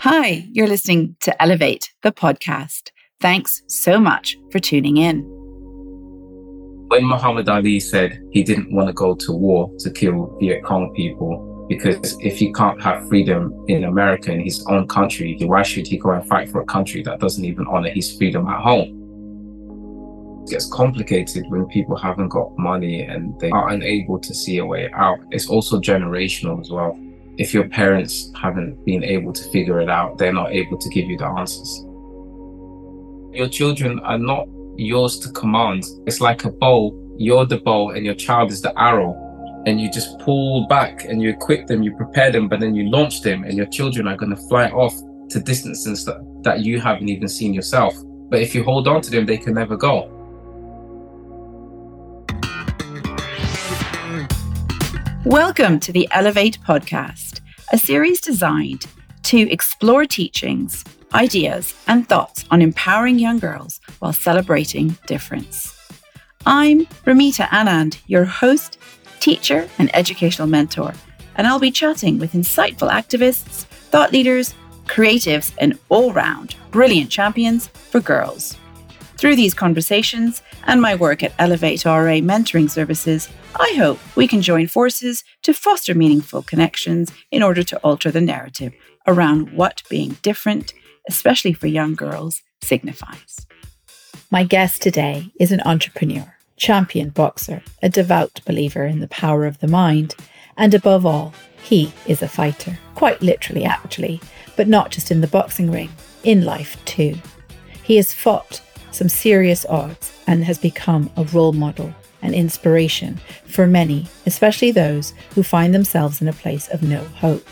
Hi, you're listening to Elevate, the podcast. Thanks so much for tuning in. When Muhammad Ali said he didn't want to go to war to kill Viet Cong people, because if he can't have freedom in America, in his own country, why should he go and fight for a country that doesn't even honor his freedom at home? It gets complicated when people haven't got money and they are unable to see a way out. It's also generational as well. If your parents haven't been able to figure it out, they're not able to give you the answers. Your children are not yours to command. It's like a bow. You're the bow and your child is the arrow. And you just pull back and you equip them, you prepare them, but then you launch them, and your children are going to fly off to distances that, that you haven't even seen yourself. But if you hold on to them, they can never go. Welcome to the Elevate podcast, a series designed to explore teachings, ideas, and thoughts on empowering young girls while celebrating difference. I'm Ramita Anand, your host, teacher, and educational mentor, and I'll be chatting with insightful activists, thought leaders, creatives, and all round brilliant champions for girls. Through these conversations and my work at Elevate RA Mentoring Services, I hope we can join forces to foster meaningful connections in order to alter the narrative around what being different, especially for young girls, signifies. My guest today is an entrepreneur, champion boxer, a devout believer in the power of the mind, and above all, he is a fighter, quite literally, actually, but not just in the boxing ring, in life too. He has fought some serious odds and has become a role model and inspiration for many, especially those who find themselves in a place of no hope.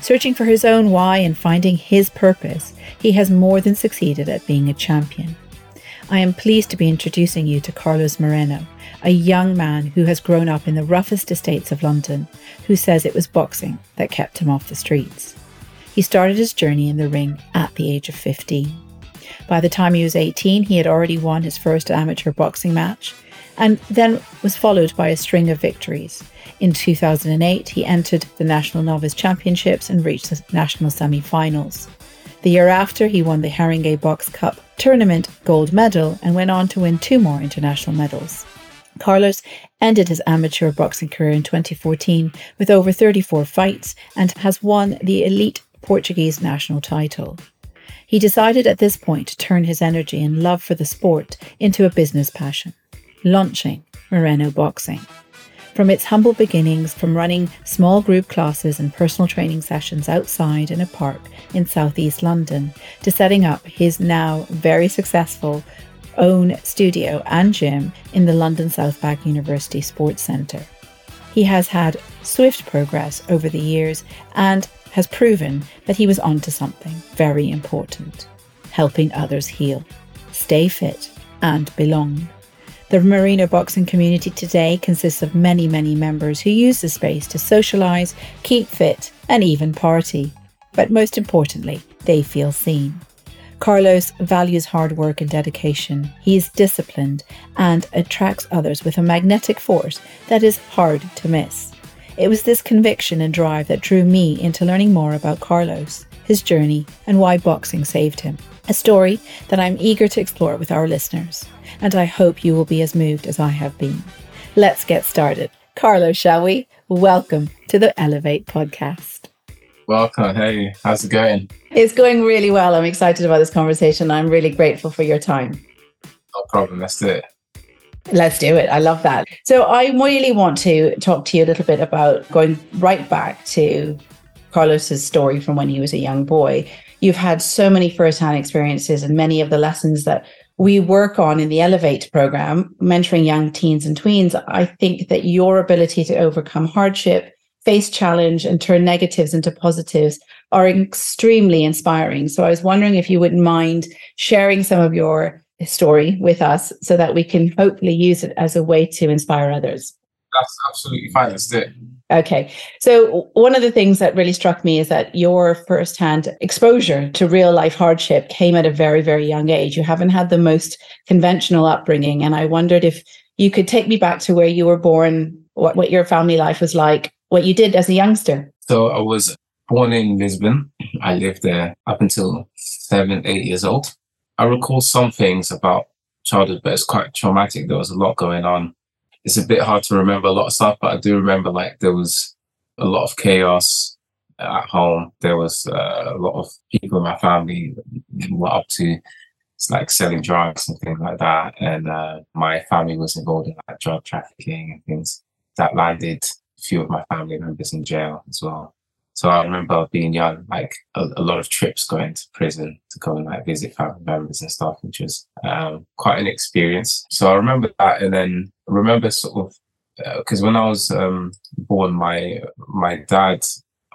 Searching for his own why and finding his purpose, he has more than succeeded at being a champion. I am pleased to be introducing you to Carlos Moreno, a young man who has grown up in the roughest estates of London, who says it was boxing that kept him off the streets. He started his journey in the ring at the age of 15. By the time he was 18, he had already won his first amateur boxing match and then was followed by a string of victories. In 2008, he entered the National Novice Championships and reached the national semi finals. The year after, he won the Haringey Box Cup tournament gold medal and went on to win two more international medals. Carlos ended his amateur boxing career in 2014 with over 34 fights and has won the elite Portuguese national title. He decided at this point to turn his energy and love for the sport into a business passion, launching Moreno Boxing. From its humble beginnings, from running small group classes and personal training sessions outside in a park in southeast London, to setting up his now very successful own studio and gym in the London South Bank University Sports Centre. He has had swift progress over the years and has proven that he was onto something very important helping others heal, stay fit, and belong. The Moreno boxing community today consists of many, many members who use the space to socialise, keep fit, and even party. But most importantly, they feel seen. Carlos values hard work and dedication. He is disciplined and attracts others with a magnetic force that is hard to miss. It was this conviction and drive that drew me into learning more about Carlos, his journey, and why boxing saved him. A story that I'm eager to explore with our listeners, and I hope you will be as moved as I have been. Let's get started. Carlos, shall we? Welcome to the Elevate podcast. Welcome. Hey, how's it going? It's going really well. I'm excited about this conversation. I'm really grateful for your time. No problem. Let's do it. Let's do it. I love that. So, I really want to talk to you a little bit about going right back to Carlos's story from when he was a young boy. You've had so many firsthand experiences, and many of the lessons that we work on in the Elevate program, mentoring young teens and tweens. I think that your ability to overcome hardship, face challenge, and turn negatives into positives are extremely inspiring. So, I was wondering if you wouldn't mind sharing some of your story with us so that we can hopefully use it as a way to inspire others. That's absolutely fine. Let's it. Okay. So, one of the things that really struck me is that your firsthand exposure to real life hardship came at a very, very young age. You haven't had the most conventional upbringing. And I wondered if you could take me back to where you were born, what, what your family life was like, what you did as a youngster. So, I was born in Lisbon I lived there up until seven, eight years old. I recall some things about childhood, but it's quite traumatic. There was a lot going on. It's a bit hard to remember a lot of stuff, but I do remember like there was a lot of chaos at home. There was uh, a lot of people in my family were up to it's like selling drugs and things like that. And uh, my family was involved in like drug trafficking and things that landed a few of my family members in jail as well. So I remember being young, like a, a, lot of trips going to prison to go and like visit family members and stuff, which was um, quite an experience. So I remember that, and then I remember sort of because uh, when I was um, born, my my dad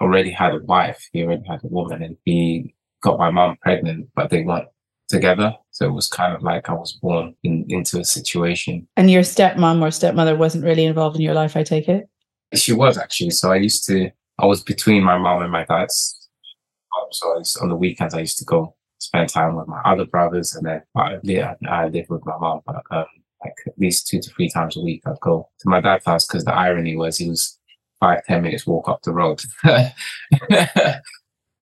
already had a wife. He already had a woman, and he got my mom pregnant, but they weren't together. So it was kind of like I was born in, into a situation. And your stepmom or stepmother wasn't really involved in your life, I take it? She was actually. So I used to, I was between my mom and my dad's. Um, so on the weekends, I used to go spend time with my other brothers. And then I, yeah, I lived with my mom, but um, like at least two to three times a week, I'd go to my dad's house because the irony was he was five ten minutes walk up the road.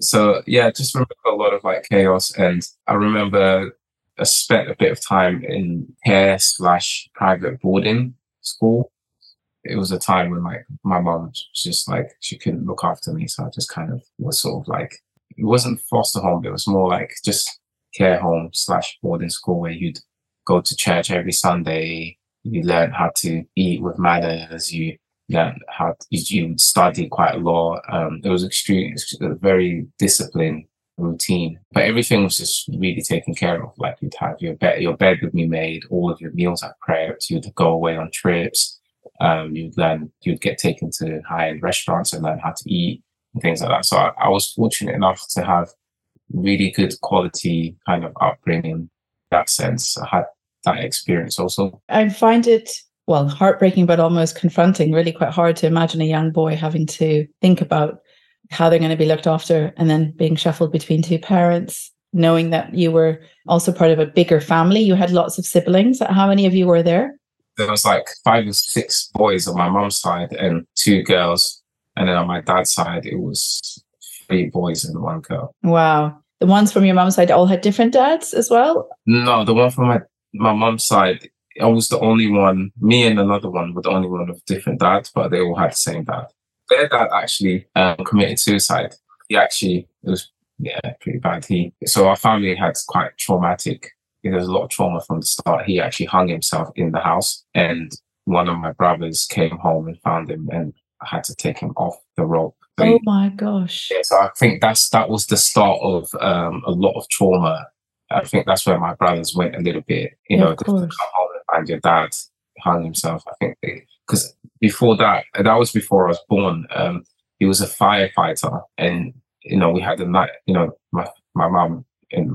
so yeah, just remember a lot of like chaos, and I remember I spent a bit of time in care slash private boarding school. It was a time when like my mom was just like she couldn't look after me, so I just kind of was sort of like it wasn't foster home, but it was more like just care home slash boarding school where you'd go to church every Sunday. You learn how to eat with manners. You learn how to, you study quite a lot. Um, it was extreme, very disciplined routine, but everything was just really taken care of. Like you'd have your bed, your bed would be made, all of your meals are prepped. You'd go away on trips. Um, you'd learn, you'd get taken to high end restaurants and learn how to eat and things like that. So I, I was fortunate enough to have really good quality kind of upbringing that sense. I had that experience also. I find it well heartbreaking but almost confronting really quite hard to imagine a young boy having to think about how they're going to be looked after and then being shuffled between two parents knowing that you were also part of a bigger family you had lots of siblings how many of you were there there was like five or six boys on my mom's side and two girls and then on my dad's side it was three boys and one girl wow the ones from your mom's side all had different dads as well no the one from my my mom's side I was the only one, me and another one were the only one with different dads, but they all had the same dad. Their dad actually um, committed suicide. He actually, it was, yeah, pretty bad. He, so our family had quite traumatic, there was a lot of trauma from the start. He actually hung himself in the house and one of my brothers came home and found him and I had to take him off the rope. So oh my gosh. Yeah, so I think that's, that was the start of um, a lot of trauma I think that's where my brothers went a little bit, you yeah, know, to come home and your dad hung himself. I think because before that, that was before I was born. Um, he was a firefighter, and you know we had a night. You know, my my mom and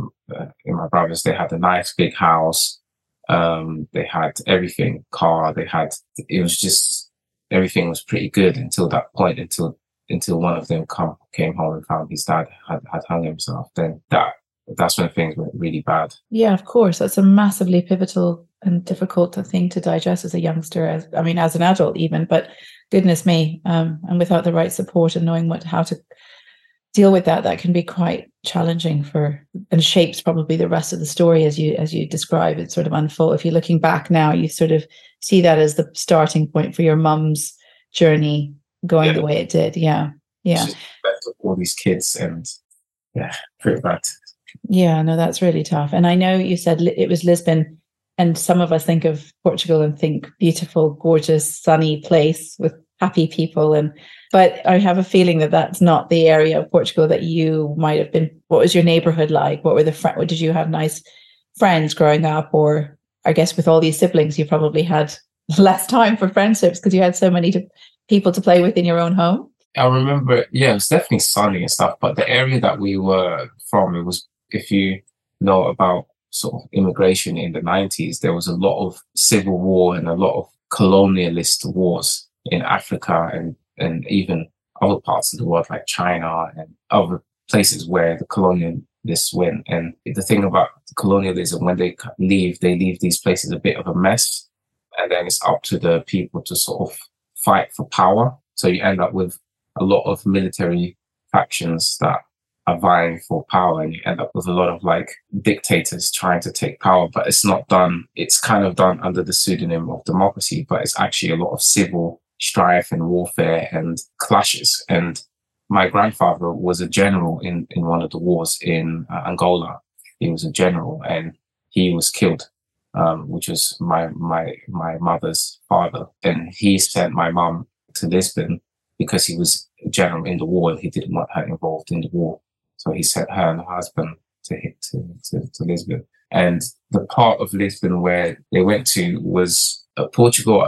and my brothers they had a nice big house. Um, they had everything, car. They had. It was just everything was pretty good until that point. Until until one of them come came home and found his dad had, had hung himself. Then that that's when things went really bad. Yeah, of course. That's a massively pivotal and difficult thing to digest as a youngster. As I mean, as an adult even. But goodness me, um, and without the right support and knowing what how to deal with that, that can be quite challenging for and shapes probably the rest of the story as you as you describe it sort of unfold. If you're looking back now, you sort of see that as the starting point for your mum's journey going yeah. the way it did. Yeah, yeah. All these kids and yeah, pretty bad. Yeah, no, that's really tough. And I know you said it was Lisbon, and some of us think of Portugal and think beautiful, gorgeous, sunny place with happy people. And but I have a feeling that that's not the area of Portugal that you might have been. What was your neighborhood like? What were the friends? Did you have nice friends growing up, or I guess with all these siblings, you probably had less time for friendships because you had so many to, people to play with in your own home. I remember, yeah, it was definitely sunny and stuff, but the area that we were from, it was if you know about sort of immigration in the 90s, there was a lot of civil war and a lot of colonialist wars in Africa and, and even other parts of the world like China and other places where the colonialists went. And the thing about colonialism, when they leave, they leave these places a bit of a mess. And then it's up to the people to sort of fight for power. So you end up with a lot of military factions that are vying for power and you end up with a lot of like dictators trying to take power, but it's not done. It's kind of done under the pseudonym of democracy, but it's actually a lot of civil strife and warfare and clashes. And my grandfather was a general in, in one of the wars in uh, Angola. He was a general and he was killed, um, which was my, my, my mother's father. And he sent my mom to Lisbon because he was a general in the war and he didn't want her involved in the war. So he sent her and her husband to, to, to, to Lisbon. And the part of Lisbon where they went to was uh, Portugal.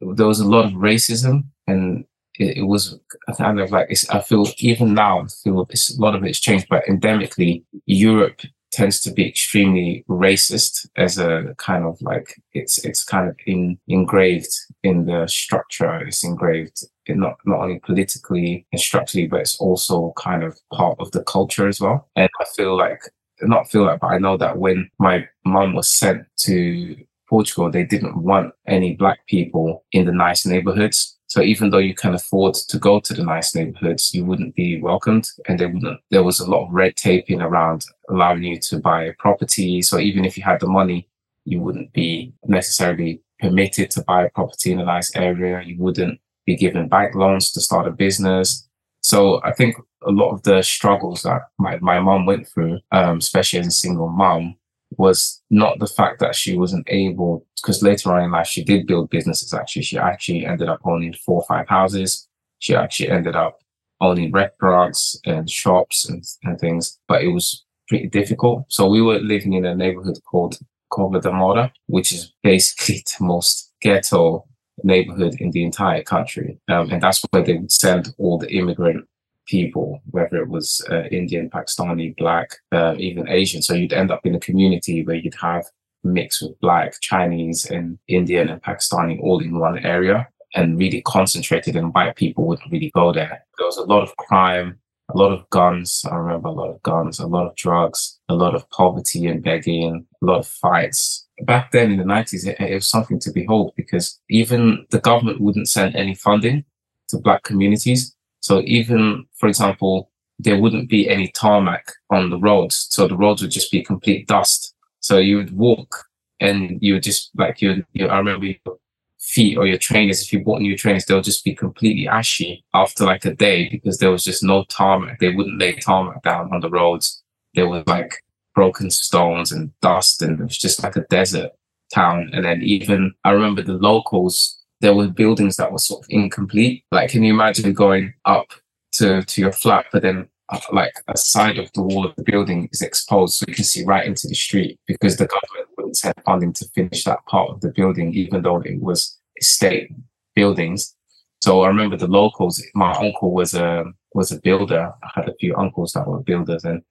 There was a lot of racism and it, it was kind of like I feel even now I feel it's, a lot of it's changed, but endemically Europe tends to be extremely racist as a kind of like it's it's kind of in, engraved in the structure. It's engraved in not not only politically and structurally, but it's also kind of part of the culture as well. And I feel like not feel like, but I know that when my mom was sent to Portugal, they didn't want any black people in the nice neighborhoods. So even though you can afford to go to the nice neighborhoods, you wouldn't be welcomed. And there wouldn't, there was a lot of red taping around allowing you to buy a property. So even if you had the money, you wouldn't be necessarily permitted to buy a property in a nice area. You wouldn't be given bank loans to start a business. So I think a lot of the struggles that my, my mom went through, um, especially as a single mom, was not the fact that she wasn't able, because later on in life, she did build businesses. Actually, she actually ended up owning four or five houses. She actually ended up owning restaurants and shops and, and things, but it was pretty difficult. So we were living in a neighborhood called Cova da Moura, which is basically the most ghetto neighborhood in the entire country. Um, and that's where they would send all the immigrant people, whether it was uh, Indian, Pakistani, black, uh, even Asian. So you'd end up in a community where you'd have mixed with black, Chinese, and Indian and Pakistani all in one area and really concentrated and white people wouldn't really go there. There was a lot of crime, a lot of guns. I remember a lot of guns, a lot of drugs, a lot of poverty and begging, a lot of fights. Back then in the 90s, it, it was something to behold because even the government wouldn't send any funding to black communities. So even, for example, there wouldn't be any tarmac on the roads. So the roads would just be complete dust. So you would walk and you would just like you, you I remember your feet or your trainers, if you bought new trainers, they'll just be completely ashy after like a day because there was just no tarmac. They wouldn't lay tarmac down on the roads. There was like broken stones and dust and it was just like a desert town. And then even I remember the locals there were buildings that were sort of incomplete. Like, can you imagine going up to, to your flat, but then uh, like a side of the wall of the building is exposed so you can see right into the street because the government wouldn't send funding to finish that part of the building, even though it was estate buildings. So I remember the locals, my uncle was a, was a builder. I had a few uncles that were builders and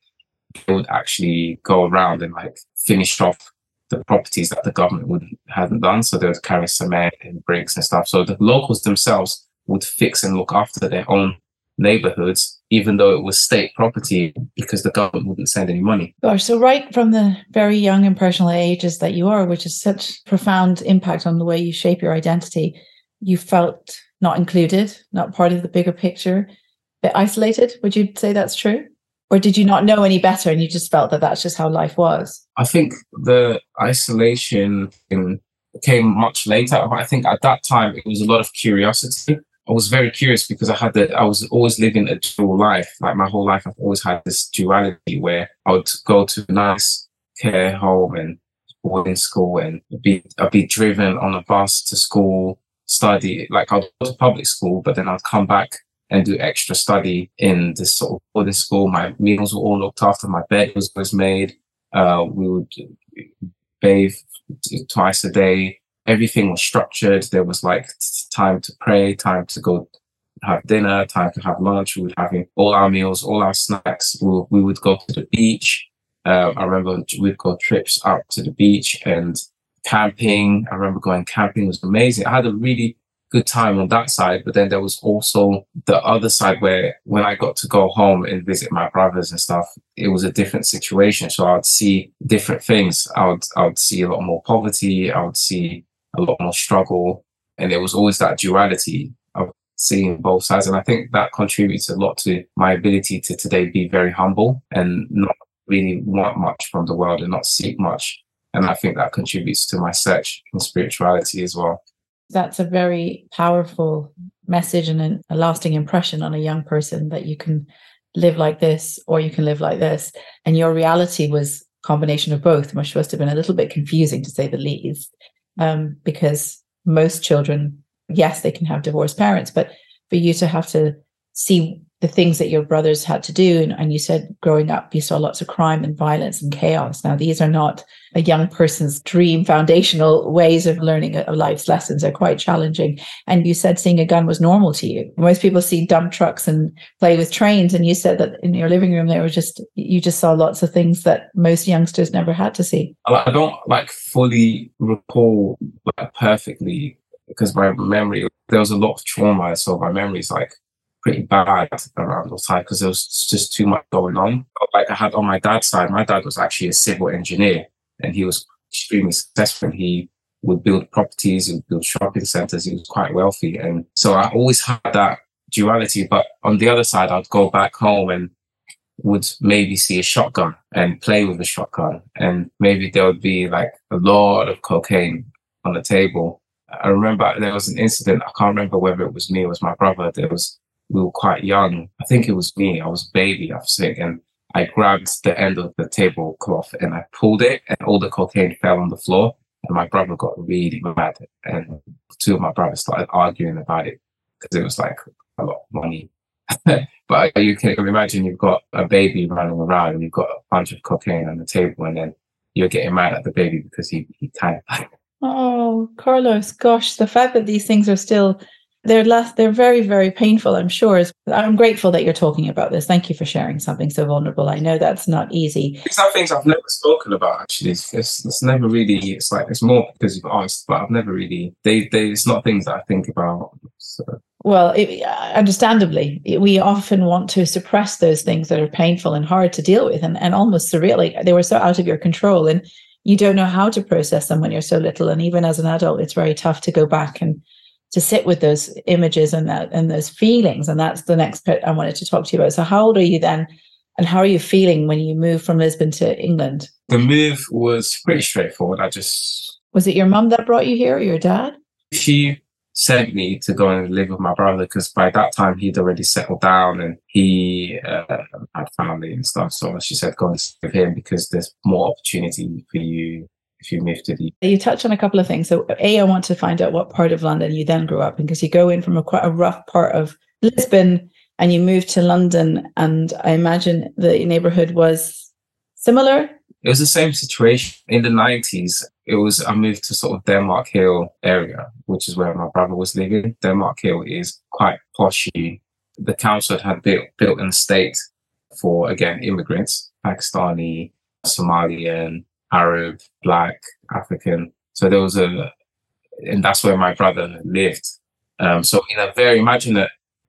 they would actually go around and like finish off the properties that the government would hadn't done. So they would carry cement and bricks and stuff. So the locals themselves would fix and look after their own neighborhoods, even though it was state property, because the government wouldn't send any money. Gosh, so right from the very young personal ages that you are, which is such profound impact on the way you shape your identity, you felt not included, not part of the bigger picture, bit isolated. Would you say that's true? Or did you not know any better and you just felt that that's just how life was? I think the isolation came much later. I think at that time it was a lot of curiosity. I was very curious because i had that i was always living a dual life. Like my whole life i've always had this duality where i would go to a nice care home and boarding school and be i'd be driven on a bus to school study like i'd go to public school but then i'd come back and do extra study in this sort of boarding school. My meals were all looked after. My bed was, always made. Uh, we would bathe twice a day. Everything was structured. There was like time to pray, time to go have dinner, time to have lunch. We would have all our meals, all our snacks. We, we would go to the beach. Uh, I remember we'd go trips up to the beach and camping. I remember going camping was amazing. I had a really good time on that side. But then there was also the other side where when I got to go home and visit my brothers and stuff, it was a different situation. So I would see different things. I would, I would see a lot more poverty. I would see a lot more struggle. And there was always that duality of seeing both sides. And I think that contributes a lot to my ability to today be very humble and not really want much from the world and not seek much. And I think that contributes to my search in spirituality as well. That's a very powerful message and a lasting impression on a young person that you can live like this or you can live like this. And your reality was combination of both, which must have been a little bit confusing to say the least. Um, because most children, yes, they can have divorced parents, but for you to have to see the things that your brothers had to do. And, and, you said growing up, you saw lots of crime and violence and chaos. Now, these are not a young person's dream foundational ways of learning uh, of life's lessons. They're quite challenging. And you said seeing a gun was normal to you. Most people see dump trucks and play with trains. And you said that in your living room, there were just, you just saw lots of things that most youngsters never had to see. I don't like fully recall like, perfectly because my memory, there was a lot of trauma. So my memory is like, pretty bad around those times because there was just too much going on. Like I had on my dad's side, my dad was actually a civil engineer and he was extremely successful. He would build properties, he would build shopping centers. He was quite wealthy. And so I always had that duality. But on the other side, I'd go back home and would maybe see a shotgun and play with a shotgun. And maybe there would be like a lot of cocaine on the table. I remember there was an incident. I can't remember whether it was me or it was my brother. There was we were quite young. I think it was me. I was baby, I was think, and I grabbed the end of the tablecloth and I pulled it, and all the cocaine fell on the floor. And my brother got really mad, and two of my brothers started arguing about it because it was like a lot of money. but you can imagine you've got a baby running around and you've got a bunch of cocaine on the table, and then you're getting mad at the baby because he he kind of. Oh, Carlos, gosh, the fact that these things are still they're less they're very very painful i'm sure. I'm grateful that you're talking about this. Thank you for sharing something so vulnerable. I know that's not easy. These are things i've never spoken about actually. It's, it's, it's never really it's like it's more because you've asked but i've never really they, they it's not things that i think about so. well it, uh, understandably we often want to suppress those things that are painful and hard to deal with and, and almost surreal they were so out of your control and you don't know how to process them when you're so little. And even as an adult it's very tough to go back and to sit with those images and that and those feelings. And that's the next bit i wanted to talk to you about. So how old are you then? And how are you feeling when you moved from lisbon to england? The move was pretty straightforward. I just was it your mum that brought you here or your dad? She sent me to go and live with my brother because by that time he'd already settled down and he uh, had family and stuff. So she said go and live with him because there's more opportunity for you if you move to the you touch on a couple of things. So a i want to find out what part of london you then grew up in because you go in from a quite a rough part of lisbon and you move to london and i imagine the neighborhood was similar. It was the same situation in the 90s it was i moved to sort of denmark hill area which is where my brother was living. Denmark hill is quite poshy. The council had built built an estate for again immigrants pakistani somalian Arab, Black, African. So there was a, and that's where my brother lived. Um, so in a very imagine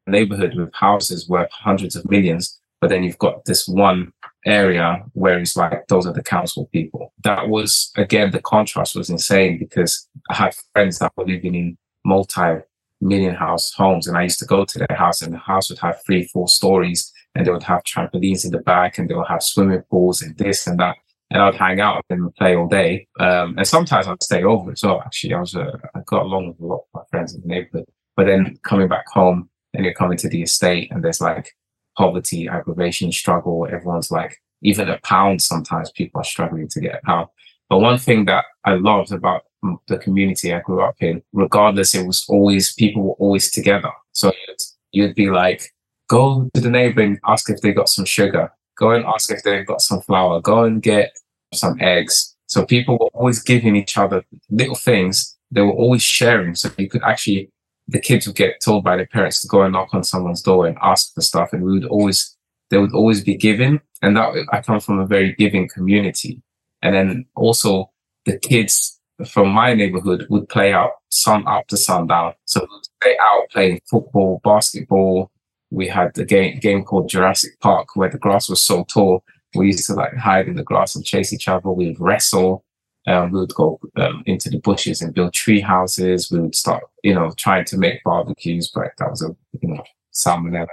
neighborhood with houses worth hundreds of millions, but then you've got this one area where it's like those are the council people. That was again the contrast was insane because I had friends that were living in multi million house homes and I used to go to their house and the house would have three, four stories and they would have trampolines in the back and they would have swimming pools and this and that and I'd hang out with them and play all day. Um, and sometimes I'd stay over as well. Actually, I was uh, I got along with a lot of my friends in the neighborhood. But then coming back home and you're coming to the estate and there's like poverty, aggravation, struggle. Everyone's like, even a pound, sometimes people are struggling to get a pound. But one thing that I loved about the community I grew up in, regardless, it was always, people were always together. So you'd, you'd be like, go to the neighbor and ask if they got some sugar Go and ask if they've got some flour. Go and get some eggs. So people were always giving each other little things. They were always sharing. So you could actually, the kids would get told by their parents to go and knock on someone's door and ask for stuff. And we would always, they would always be giving. And that I come from a very giving community. And then also the kids from my neighborhood would play out sun up to sundown. So stay out playing football, basketball, we had a game game called Jurassic Park where the grass was so tall. We used to like hide in the grass and chase each other. We'd wrestle. Um, we would go um, into the bushes and build tree houses. We would start, you know, trying to make barbecues, but that was a, you know, salmonella.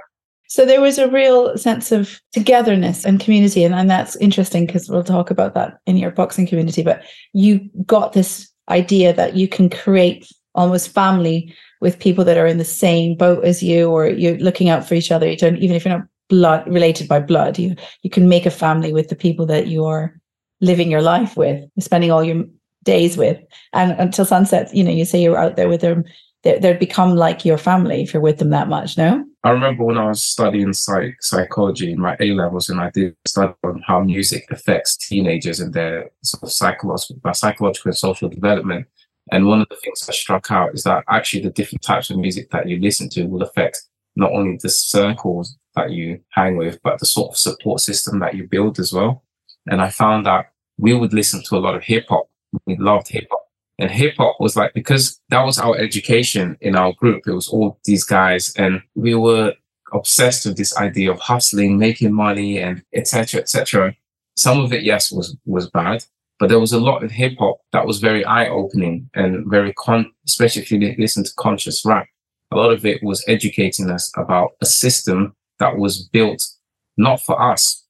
So there was a real sense of togetherness and community. And, and that's interesting because we'll talk about that in your boxing community. But you got this idea that you can create almost family with people that are in the same boat as you, or you're looking out for each other. You don't, even if you're not blood related by blood, you you can make a family with the people that you are living your life with, spending all your days with, and until sunset. You know, you say you're out there with them they, would become like your family if you're with them that much, no? I remember when I was studying psych, psychology in my A levels, and I did study on how music affects teenagers and their sort of psychological, psychological and social development. And one of the things that struck out is that actually the different types of music that you listen to will affect not only the circles that you hang with, but the sort of support system that you build as well. And I found that we would listen to a lot of hip hop. We loved hip hop and hip hop was like, because that was our education in our group, it was all these guys, and we were obsessed with this idea of hustling, making money, and etc. etc. Some of it, yes, was was bad, but there was a lot of hip hop that was very eye opening and very con, especially if you listen to conscious rap. A lot of it was educating us about a system that was built not for us,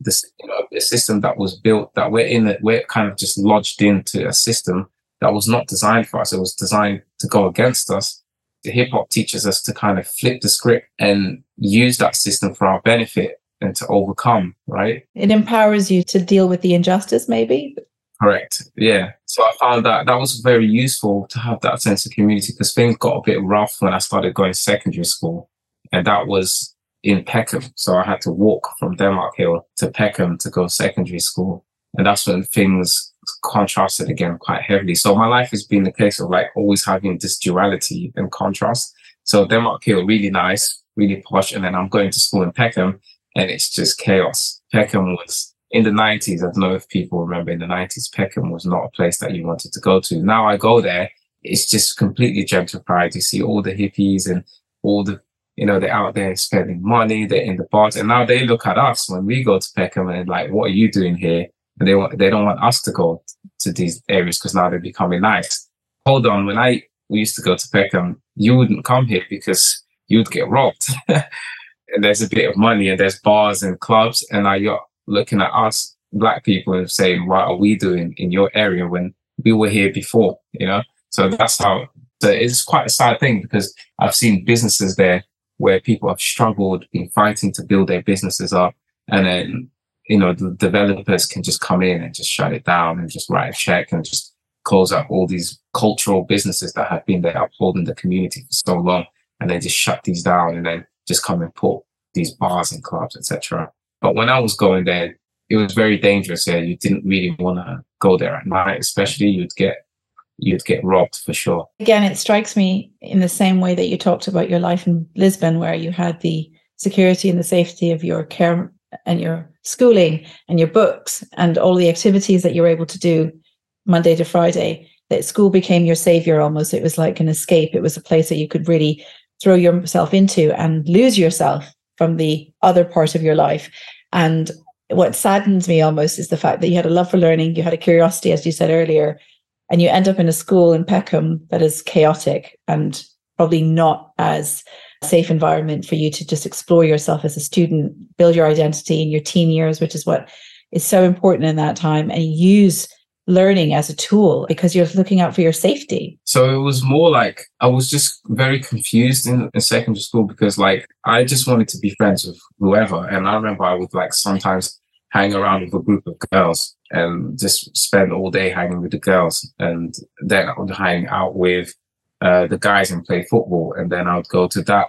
this you know, a system that was built that we're in it, we're kind of just lodged into a system that was not designed for us. It was designed to go against us. The hip hop teaches us to kind of flip the script and use that system for our benefit and to overcome, right? It empowers you to deal with the injustice, maybe. Correct. Yeah. So I found that that was very useful to have that sense of community because things got a bit rough when I started going secondary school. And that was in Peckham. So I had to walk from Denmark Hill to Peckham to go secondary school. And that's when things contrasted again quite heavily. So my life has been the case of like always having this duality and contrast. So Denmark Hill, really nice, really posh. And then I'm going to school in Peckham and it's just chaos. Peckham was in the 90s. I don't know if people remember in the 90s, Peckham was not a place that you wanted to go to. Now I go there, it's just completely gentrified. You see all the hippies and all the, you know, they're out there spending money, they're in the bars. And now they look at us when we go to Peckham and like, what are you doing here? and they want they don't want us to go to these areas because now they're becoming nice. Hold on, when I we used to go to Peckham, you wouldn't come here because you'd get robbed. and there's a bit of money and there's bars and clubs, and you're looking at us black people and saying, "What are we doing in your area when we were here before?" You know. So that's how. So it's quite a sad thing because I've seen businesses there where people have struggled, been fighting to build their businesses up, and then you know, the developers can just come in and just shut it down and just write a check and just close up all these cultural businesses that have been there upholding the community for so long. And then just shut these down and then just come and put these bars and clubs, etc. But when I was going there, it was very dangerous there. You didn't really want to go there at night, especially you'd get you'd get robbed for sure. Again, it strikes me in the same way that you talked about your life in Lisbon, where you had the security and the safety of your care and your schooling and your books and all the activities that you were able to do Monday to Friday, that school became your savior almost. It was like an escape. It was a place that you could really throw yourself into and lose yourself from the other part of your life. And what saddens me almost is the fact that you had a love for learning, you had a curiosity, as you said earlier, and you end up in a school in Peckham that is chaotic and probably not as safe environment for you to just explore yourself as a student, build your identity in your teen years, which is what is so important in that time, and use learning as a tool because you're looking out for your safety. So it was more like I was just very confused in, in secondary school because like I just wanted to be friends with whoever. And I remember I would like sometimes hang around with a group of girls and just spend all day hanging with the girls. And then I would hang out with uh, the guys and play football, and then I would go to that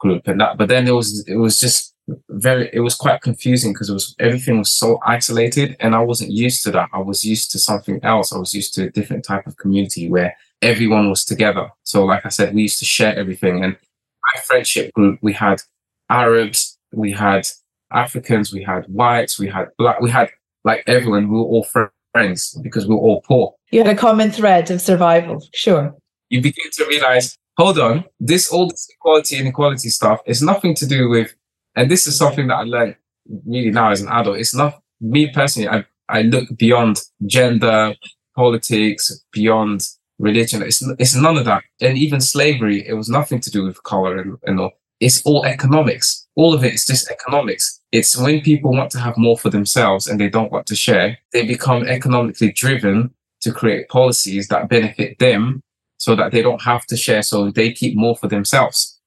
group and that. But then it was it was just very it was quite confusing because it was everything was so isolated, and I wasn't used to that. I was used to something else. I was used to a different type of community where everyone was together. So, like I said, we used to share everything. And my friendship group, we had Arabs, we had Africans, we had whites, we had black, we had like everyone. We were all friends because we were all poor. You had a common thread of survival, sure you begin to realize, hold on, this all this equality inequality stuff is nothing to do with, and this is something that I learned really now as an adult. It's not me personally. I I look beyond gender, politics, beyond religion. It's, it's none of that. And even slavery, it was nothing to do with color and, and all. It's all economics. All of it is just economics. It's when people want to have more for themselves and they don't want to share, they become economically driven to create policies that benefit them so that they don't have to share. So they keep more for themselves.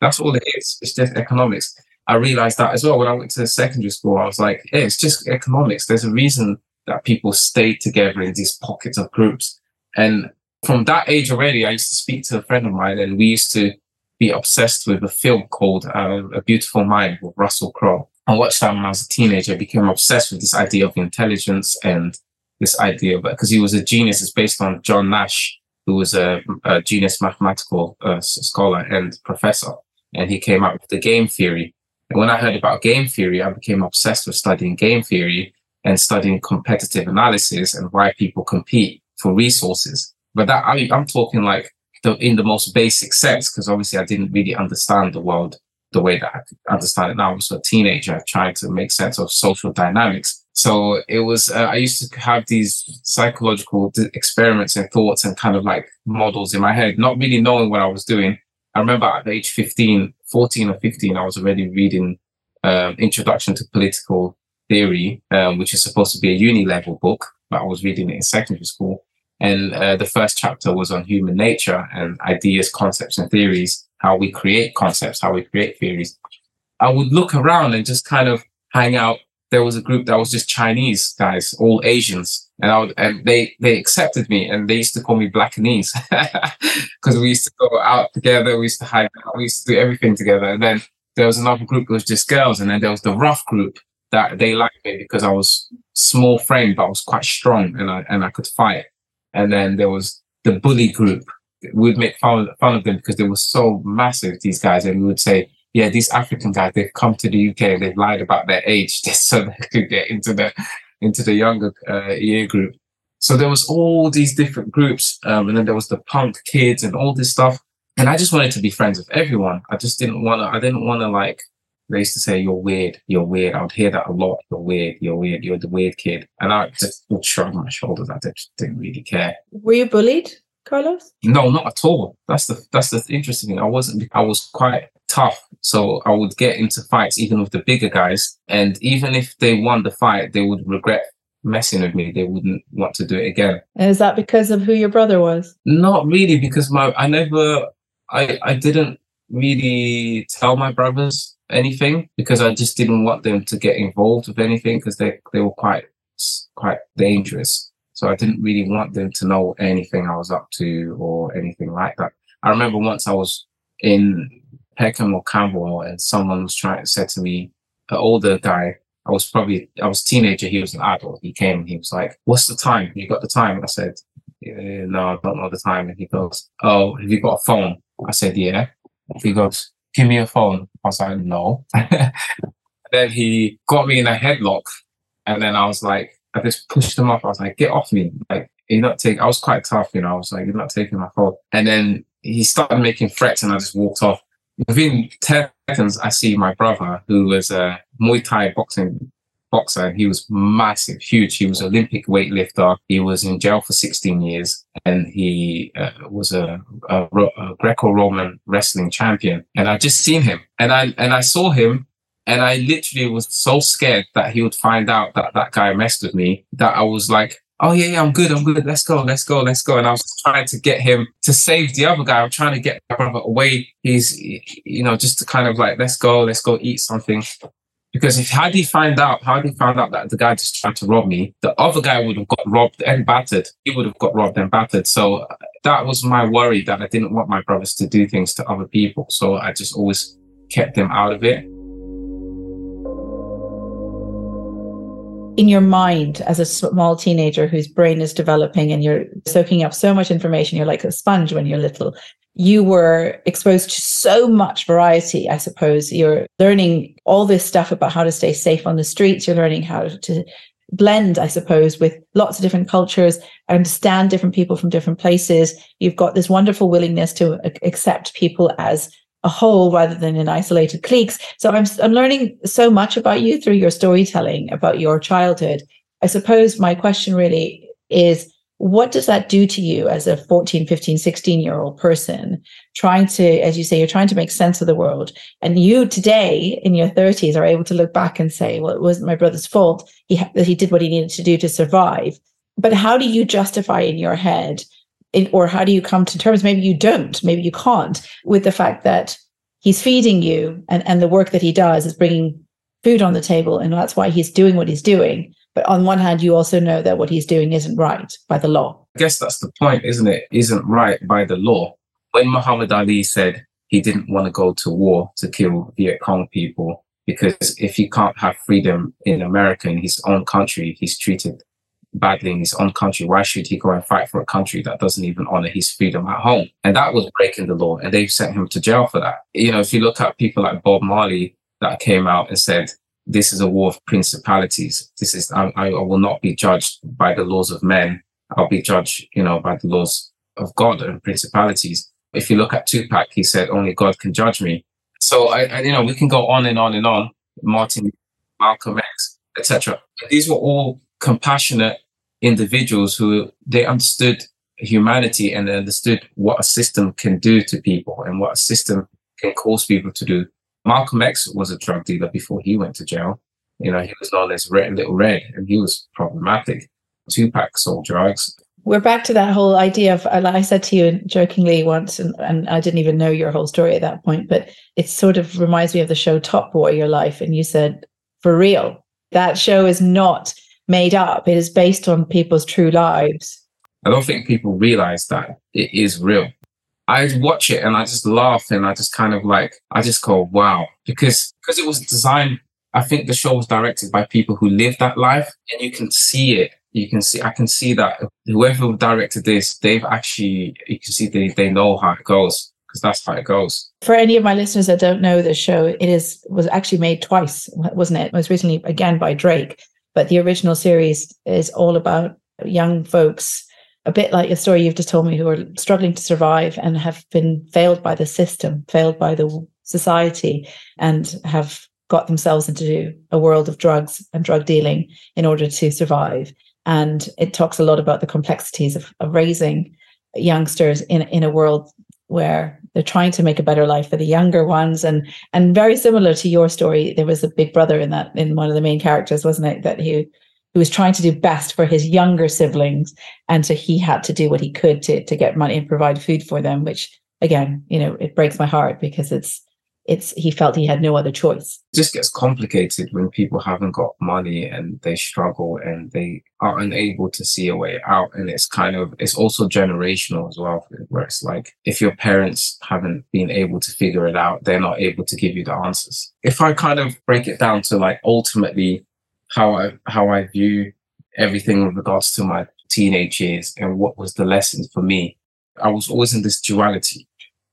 That's all it is. It's just economics. I realized that as well when I went to secondary school. I was like, it's just economics. There's a reason that people stay together in these pockets of groups. And from that age already, I used to speak to a friend of mine and we used to be obsessed with a film called uh, A Beautiful Mind with Russell Crowe. I watched that when I was a teenager, I became obsessed with this idea of intelligence and this idea of because he was a genius. It's based on John Nash, who was a, a genius mathematical uh, scholar and professor. And he came up with the game theory. And when I heard about game theory, I became obsessed with studying game theory and studying competitive analysis and why people compete for resources. But that I, I'm talking like the, in the most basic sense, because obviously I didn't really understand the world the way that I understand it now. I was a teenager trying to make sense of social dynamics. So it was, uh, I used to have these psychological experiments and thoughts and kind of like models in my head, not really knowing what I was doing. I remember at age 15, 14 or 15, I was already reading um, Introduction to Political Theory, um, which is supposed to be a uni level book, but I was reading it in secondary school. And uh, the first chapter was on human nature and ideas, concepts, and theories, how we create concepts, how we create theories. I would look around and just kind of hang out. There was a group that was just Chinese guys, all Asians, and I would, and they they accepted me, and they used to call me Blackanese because we used to go out together, we used to out, we used to do everything together. And then there was another group that was just girls, and then there was the rough group that they liked me because I was small frame, but I was quite strong, and I and I could fight. And then there was the bully group. We'd make fun, fun of them because they were so massive, these guys. And we would say, yeah, these African guys, they've come to the UK and they've lied about their age just so they could get into the, into the younger uh, year group. So there was all these different groups. Um, and then there was the punk kids and all this stuff. And I just wanted to be friends with everyone. I just didn't want to, I didn't want to like they used to say, you're weird, you're weird. I would hear that a lot. You're weird, you're weird, you're the weird kid. And I just would shrug my shoulders. I just didn't really care. Were you bullied, Carlos? No, not at all. That's the, that's the interesting thing. I wasn't, I was quite tough. So I would get into fights even with the bigger guys. And even if they won the fight, they would regret messing with me. They wouldn't want to do it again. And is that because of who your brother was? Not really, because my, I never, I, I didn't really tell my brothers anything because I just didn't want them to get involved with anything because they they were quite quite dangerous. So I didn't really want them to know anything I was up to or anything like that. I remember once I was in Peckham or Camberwell and someone was trying to say to me, an older guy, I was probably I was a teenager, he was an adult. He came and he was like, What's the time? You got the time? I said, yeah, no, I don't know the time. And he goes, Oh, have you got a phone? I said, Yeah. He goes, give me a phone. I was like, no. then he got me in a headlock. And then I was like, I just pushed him off. I was like, get off me. Like, you're not taking, I was quite tough, you know. I was like, you're not taking my phone. And then he started making threats and I just walked off. Within 10 seconds, I see my brother, who was a Muay Thai boxing boxer. He was massive, huge. He was Olympic weightlifter. He was in jail for 16 years and he uh, was a, a, a Greco-Roman wrestling champion. And I just seen him and I, and I saw him and I literally was so scared that he would find out that that guy messed with me that I was like, oh yeah, yeah, I'm good, I'm good. Let's go, let's go, let's go. And I was trying to get him to save the other guy. I'm trying to get my brother away. He's, you know, just to kind of like, let's go, let's go eat something. Because if had he find out, had he found out that the guy just tried to rob me, the other guy would have got robbed and battered. He would have got robbed and battered. So that was my worry that I didn't want my brothers to do things to other people. So I just always kept them out of it. In your mind, as a small teenager whose brain is developing and you're soaking up so much information, you're like a sponge when you're little you were exposed to so much variety, I suppose. You're learning all this stuff about how to stay safe on the streets. You're learning how to blend, I suppose, with lots of different cultures, understand different people from different places. You've got this wonderful willingness to accept people as a whole rather than in isolated cliques. So I'm, I'm learning so much about you through your storytelling about your childhood. I suppose my question really is what does that do to you as a 14 15 16 year old person trying to as you say you're trying to make sense of the world and you today in your 30s are able to look back and say well it wasn't my brother's fault he he did what he needed to do to survive but how do you justify in your head in, or how do you come to terms maybe you don't maybe you can't with the fact that he's feeding you and and the work that he does is bringing food on the table and that's why he's doing what he's doing but on one hand, you also know that what he's doing isn't right by the law. I guess that's the point, isn't it? Isn't right by the law. When Muhammad Ali said he didn't want to go to war to kill Viet Cong people, because if he can't have freedom in America, in his own country, he's treated badly in his own country. Why should he go and fight for a country that doesn't even honor his freedom at home? And that was breaking the law. And they sent him to jail for that. You know, if you look at people like Bob Marley that came out and said, this is a war of principalities. This is, I, I will not be judged by the laws of men. I'll be judged, you know, by the laws of God and principalities. If you look at Tupac, he said, only God can judge me. So I, I you know, we can go on and on and on. Martin, Malcolm X, etc. These were all compassionate individuals who they understood humanity and they understood what a system can do to people and what a system can cause people to do. Malcolm X was a drug dealer before he went to jail. You know, he was known as Red, Little Red, and he was problematic. Tupac sold drugs. We're back to that whole idea of, I said to you jokingly once, and, and I didn't even know your whole story at that point, but it sort of reminds me of the show Top Boy, Your Life. And you said, for real, that show is not made up, it is based on people's true lives. I don't think people realize that it is real. I watch it and I just laugh and I just kind of like I just go wow because because it was designed. I think the show was directed by people who live that life and you can see it. You can see I can see that whoever directed this, they've actually you can see they they know how it goes because that's how it goes. For any of my listeners that don't know the show, it is was actually made twice, wasn't it? Most recently again by Drake, but the original series is all about young folks a bit like a story you've just told me, who are struggling to survive and have been failed by the system, failed by the society, and have got themselves into a world of drugs and drug dealing in order to survive. And it talks a lot about the complexities of, of raising youngsters in, in a world where they're trying to make a better life for the younger ones. And and very similar to your story there was a big brother in that in one of the main characters wasn't it? That he who was trying to do best for his younger siblings and so he had to do what he could to to get money and provide food for them which again you know it breaks my heart because it's it's he felt he had no other choice it just gets complicated when people haven't got money and they struggle and they are unable to see a way out and it's kind of it's also generational as well where it's like if your parents haven't been able to figure it out they're not able to give you the answers if i kind of break it down to like ultimately how I how I view everything with regards to my teenage years and what was the lesson for me. I was always in this duality,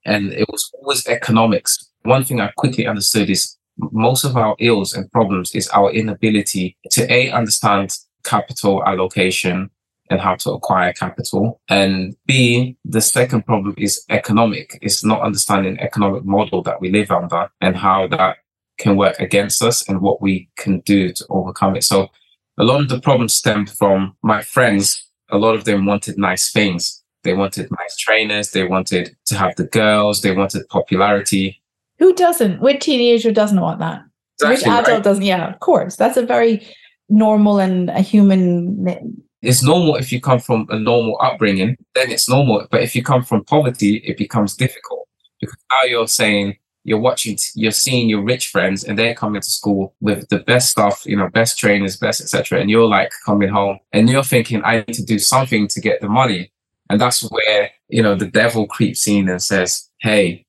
and it was always economics. One thing I quickly understood is most of our ills and problems is our inability to a understand capital allocation and how to acquire capital. And B, the second problem is economic. It's not understanding economic model that we live under and how that can work against us and what we can do to overcome it. So a lot of the problems stemmed from my friends. A lot of them wanted nice things. They wanted nice trainers. They wanted to have the girls. They wanted popularity. Who doesn't? Which teenager doesn't want that? Exactly Which adult right. doesn't? Yeah, of course. That's a very normal and a human. It's normal if you come from a normal upbringing, then it's normal. But if you come from poverty, it becomes difficult because now you're saying, you're watching, you're seeing your rich friends and they're coming to school with the best stuff, you know, best trainers, best, etc. And you're like coming home and you're thinking, I need to do something to get the money. And that's where, you know, the devil creeps in and says, Hey,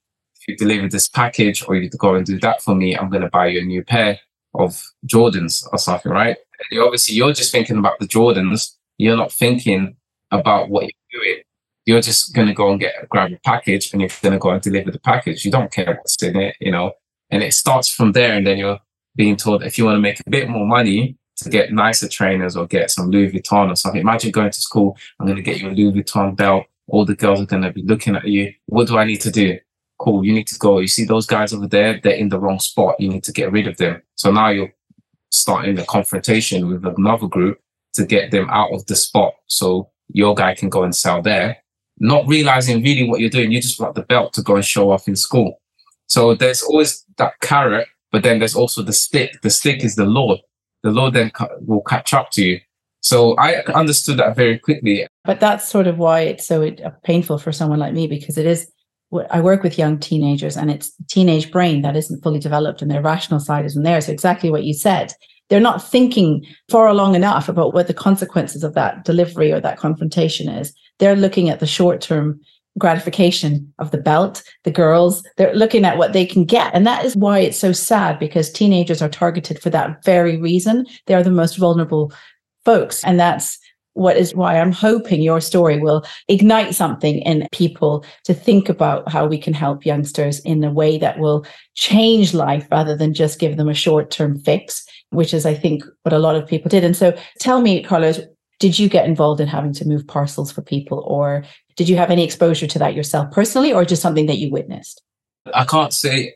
you deliver this package or you go and do that for me, I'm going to buy you a new pair of Jordans or something, right? And obviously you're just thinking about the Jordans. You're not thinking about what you're doing you're just going to go and get grab a package and you're going to go and deliver the package. You don't care what's in it, you know. And it starts from there, and then you're being told if you want to make a bit more money to get nicer trainers or get some Louis Vuitton or something. Imagine going to school. I'm going to get you a Louis Vuitton belt. All the girls are going to be looking at you. What do I need to do? Cool. You need to go. You see those guys over there? They're in the wrong spot. You need to get rid of them. So now you're starting a confrontation with another group to get them out of the spot. So your guy can go and sell there, not realizing really what you're doing. You just want the belt to go and show off in school. So there's always that carrot, but then there's also the stick. The stick is the Lord. The Lord then will catch up to you. So I understood that very quickly. But that's sort of why it's so uh, painful for someone like me because it is. I work with young teenagers, and it's teenage brain that isn't fully developed, and their rational side isn't there. So exactly what you said. They're not thinking far along enough about what the consequences of that delivery or that confrontation is. They're looking at the short term gratification of the belt, the girls, they're looking at what they can get. And that is why it's so sad because teenagers are targeted for that very reason. They are the most vulnerable folks. And that's what is why I'm hoping your story will ignite something in people to think about how we can help youngsters in a way that will change life rather than just give them a short term fix, which is, I think, what a lot of people did. And so tell me, Carlos, did you get involved in having to move parcels for people or did you have any exposure to that yourself personally or just something that you witnessed? I can't say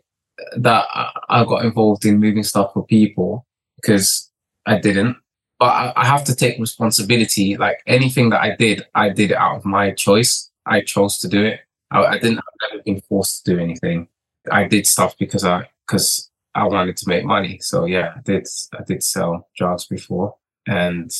that I got involved in moving stuff for people because I didn't. But I have to take responsibility. Like anything that I did, I did it out of my choice. I chose to do it. I, I didn't. I've never been forced to do anything. I did stuff because I because I wanted to make money. So yeah, I did. I did sell drugs before, and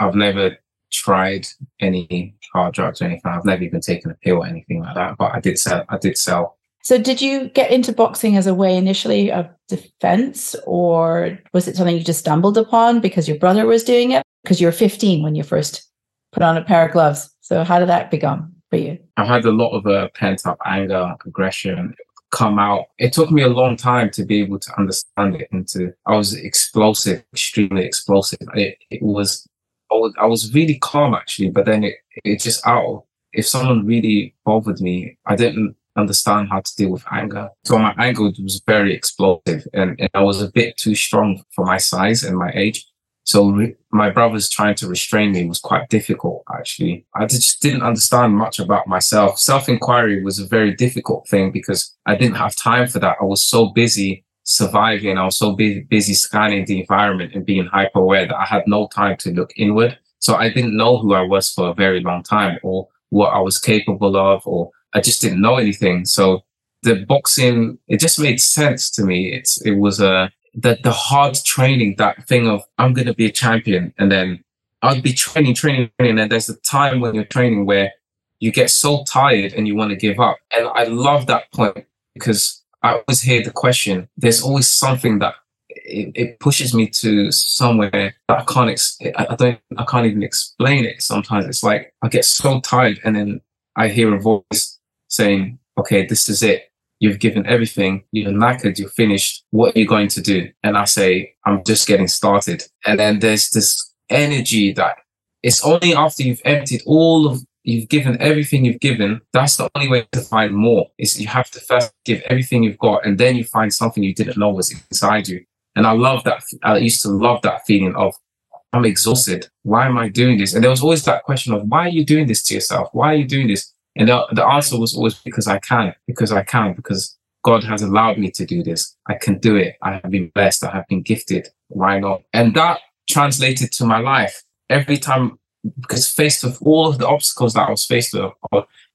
I've never tried any hard drugs or anything. I've never even taken a pill or anything like that. But I did sell. I did sell. So, did you get into boxing as a way initially of defense, or was it something you just stumbled upon because your brother was doing it? Because you were 15 when you first put on a pair of gloves. So, how did that become for you? I had a lot of uh, pent up anger, aggression come out. It took me a long time to be able to understand it and to, I was explosive, extremely explosive. It, it was I was, I was really calm actually, but then it, it just out. If someone really bothered me, I didn't understand how to deal with anger. So my anger was very explosive and, and I was a bit too strong for my size and my age. So re- my brothers trying to restrain me was quite difficult, actually. I just didn't understand much about myself. Self inquiry was a very difficult thing because I didn't have time for that. I was so busy surviving. I was so busy, busy scanning the environment and being hyper aware that I had no time to look inward. So I didn't know who I was for a very long time or what I was capable of, or I just didn't know anything. So the boxing, it just made sense to me. It's, it was a, the, the hard training, that thing of I'm going to be a champion. And then I'd be training, training, training. And there's a time when you're training where you get so tired and you want to give up. And I love that point because I always hear the question. There's always something that it, it pushes me to somewhere that I can't. Ex- I don't. I can't even explain it. Sometimes it's like I get so tired, and then I hear a voice saying, "Okay, this is it. You've given everything. You're knackered. You're finished. What are you going to do?" And I say, "I'm just getting started." And then there's this energy that it's only after you've emptied all of you've given everything you've given. That's the only way to find more. Is you have to first give everything you've got, and then you find something you didn't know was inside you. And I love that. I used to love that feeling of I'm exhausted. Why am I doing this? And there was always that question of why are you doing this to yourself? Why are you doing this? And the, the answer was always because I can, because I can, because God has allowed me to do this. I can do it. I have been blessed. I have been gifted. Why not? And that translated to my life. Every time because faced with all of the obstacles that I was faced with,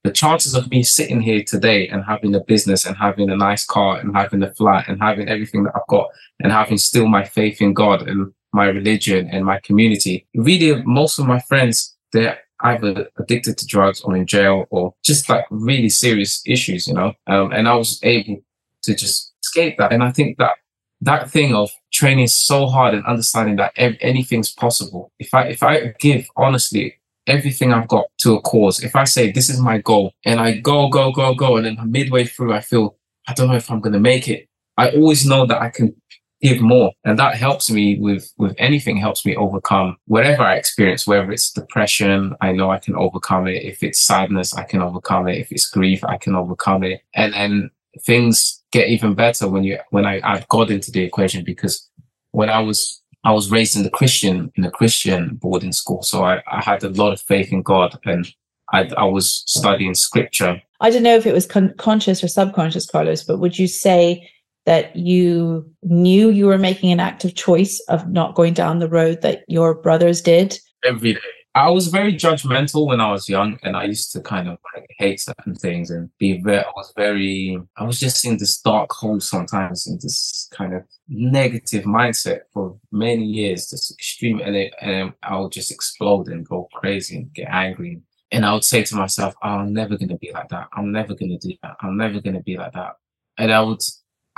the chances of me sitting here today and having a business and having a nice car and having a flat and having everything that I've got and having still my faith in God and my religion and my community. Really, most of my friends, they're either addicted to drugs or in jail or just like really serious issues, you know. Um, and I was able to just escape that. And I think that that thing of training so hard and understanding that ev- anything's possible. If I if I give honestly everything I've got to a cause, if I say this is my goal and I go go go go and then midway through I feel I don't know if I'm going to make it. I always know that I can give more. And that helps me with with anything helps me overcome whatever i experience whether it's depression i know i can overcome it. If it's sadness i can overcome it. If it's grief i can overcome it. And then things get even better when you when I add God into the equation because when I was I was raised in the Christian in a Christian boarding school, so I, I had a lot of faith in God and I, I was studying scripture. I don't know if it was con- conscious or subconscious, Carlos, but would you say that you knew you were making an active choice of not going down the road that your brothers did? Every day, I was very judgmental when I was young, and I used to kind of like hate certain things and be very. I was very. I was just in this dark hole sometimes, in this kind of negative mindset for many years, this extreme, and, it, and I would just explode and go crazy and get angry. And I would say to myself, oh, "I'm never gonna be like that. I'm never gonna do that. I'm never gonna be like that." And I would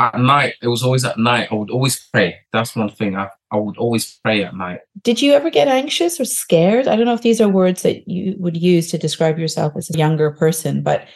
at night, it was always at night. I would always pray. That's one thing. I, I would always pray at night. Did you ever get anxious or scared? I don't know if these are words that you would use to describe yourself as a younger person, but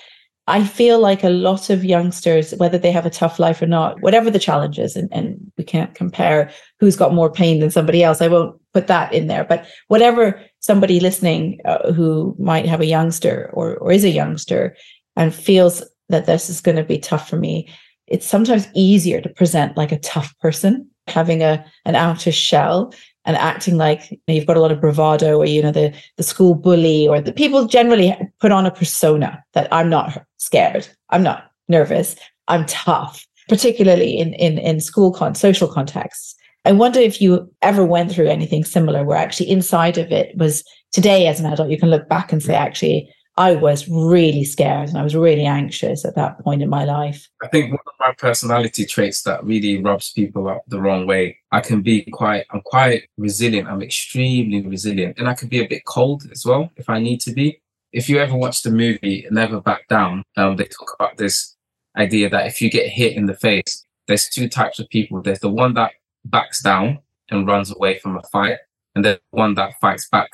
I feel like a lot of youngsters, whether they have a tough life or not, whatever the challenges, and, and we can't compare who's got more pain than somebody else. I won't put that in there, but whatever somebody listening uh, who might have a youngster or, or is a youngster and feels that this is going to be tough for me, it's sometimes easier to present like a tough person, having a an outer shell and acting like you know, you've got a lot of bravado or you know the the school bully or the people generally put on a persona that I'm not scared, I'm not nervous, I'm tough, particularly in in in school con social contexts. I wonder if you ever went through anything similar where actually inside of it was today as an adult you can look back and say actually I was really scared and I was really anxious at that point in my life. I think one of my personality traits that really rubs people up the wrong way. I can be quite, I'm quite resilient. I'm extremely resilient. And I can be a bit cold as well if I need to be. If you ever watch the movie Never Back Down, um, they talk about this idea that if you get hit in the face, there's two types of people. There's the one that backs down and runs away from a fight, and the one that fights back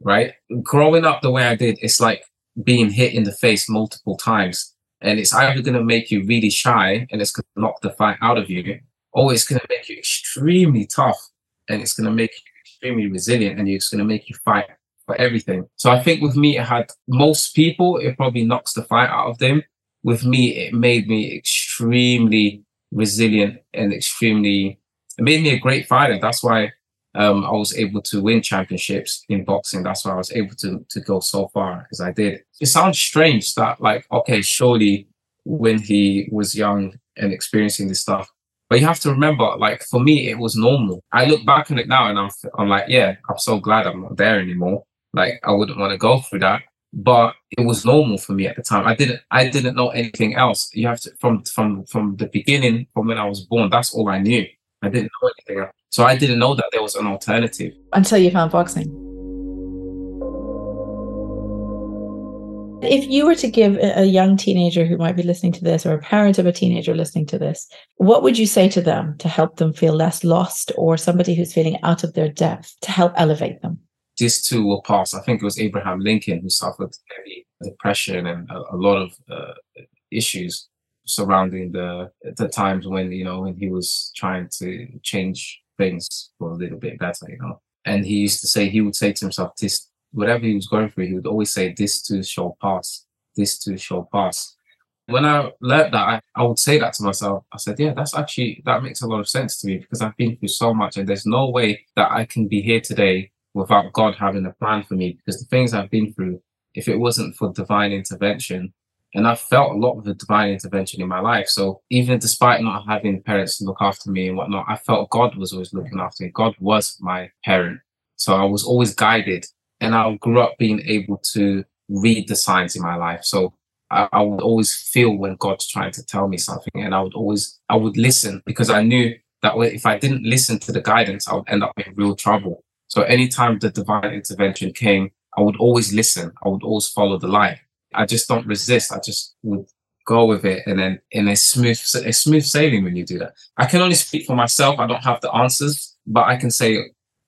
right? Growing up the way I did, it's like being hit in the face multiple times. And it's either going to make you really shy and it's going to knock the fight out of you, or it's going to make you extremely tough and it's going to make you extremely resilient and it's going to make you fight for everything. So I think with me, it had most people, it probably knocks the fight out of them. With me, it made me extremely resilient and extremely, it made me a great fighter. That's why um, I was able to win championships in boxing. That's why I was able to to go so far as I did. It sounds strange that like, okay, surely when he was young and experiencing this stuff, but you have to remember, like for me, it was normal. I look back on it now and I'm I'm like, yeah, I'm so glad I'm not there anymore. Like I wouldn't want to go through that, but it was normal for me at the time. I didn't I didn't know anything else. You have to from from from the beginning, from when I was born, that's all I knew. I didn't know anything else. So I didn't know that there was an alternative. Until you found boxing. If you were to give a young teenager who might be listening to this or a parent of a teenager listening to this, what would you say to them to help them feel less lost or somebody who's feeling out of their depth to help elevate them? This too will pass. I think it was Abraham Lincoln who suffered heavy depression and a, a lot of uh, issues surrounding the the times when you know when he was trying to change things for a little bit better, you know. And he used to say he would say to himself, "This whatever he was going through, he would always say, "This too shall pass. This too shall pass." When I learned that, I, I would say that to myself. I said, "Yeah, that's actually that makes a lot of sense to me because I've been through so much, and there's no way that I can be here today without God having a plan for me. Because the things I've been through, if it wasn't for divine intervention, and I felt a lot of the divine intervention in my life. So even despite not having parents to look after me and whatnot, I felt God was always looking after me. God was my parent. So I was always guided. And I grew up being able to read the signs in my life. So I, I would always feel when God's trying to tell me something. And I would always, I would listen because I knew that if I didn't listen to the guidance, I would end up in real trouble. So anytime the divine intervention came, I would always listen. I would always follow the light. I just don't resist. I just would go with it and then in a smooth a smooth sailing when you do that. I can only speak for myself. I don't have the answers, but I can say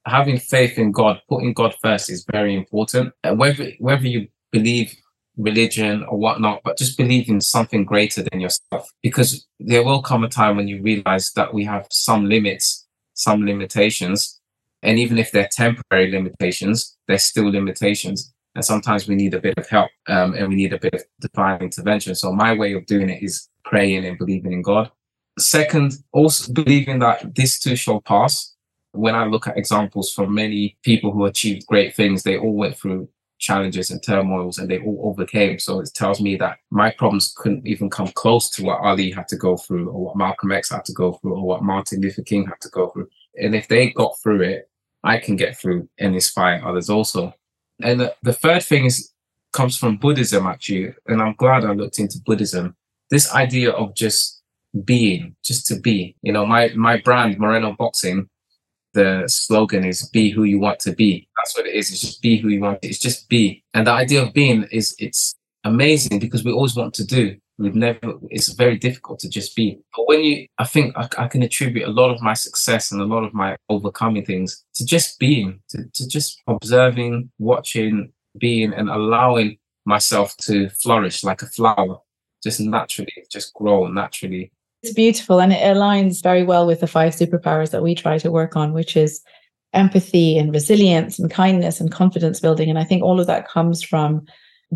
having faith in God, putting God first is very important. And whether whether you believe religion or whatnot, but just believe in something greater than yourself. Because there will come a time when you realize that we have some limits, some limitations. And even if they're temporary limitations, they're still limitations and sometimes we need a bit of help um, and we need a bit of divine intervention. So my way of doing it is praying and believing in God. Second, also believing that this too shall pass. When I look at examples from many people who achieved great things, they all went through challenges and turmoils and they all overcame. So it tells me that my problems couldn't even come close to what Ali had to go through or what Malcolm X had to go through or what Martin Luther King had to go through. And if they got through it, I can get through and inspire others also. And the, third thing is comes from Buddhism actually, and I'm glad I looked into Buddhism. This idea of just being, just to be. You know, my my brand Moreno Boxing, the slogan is "Be who you want to be." That's what it is. It's just be who you want. To. It's just be, and the idea of being is it's amazing because we always want to do. We've never. It's very difficult to just be. But when you, I think I, I can attribute a lot of my success and a lot of my overcoming things to just being, to, to just observing, watching, being, and allowing myself to flourish like a flower, just naturally, just grow naturally. It's beautiful and it aligns very well with the five superpowers that we try to work on, which is empathy and resilience and kindness and confidence building. And I think all of that comes from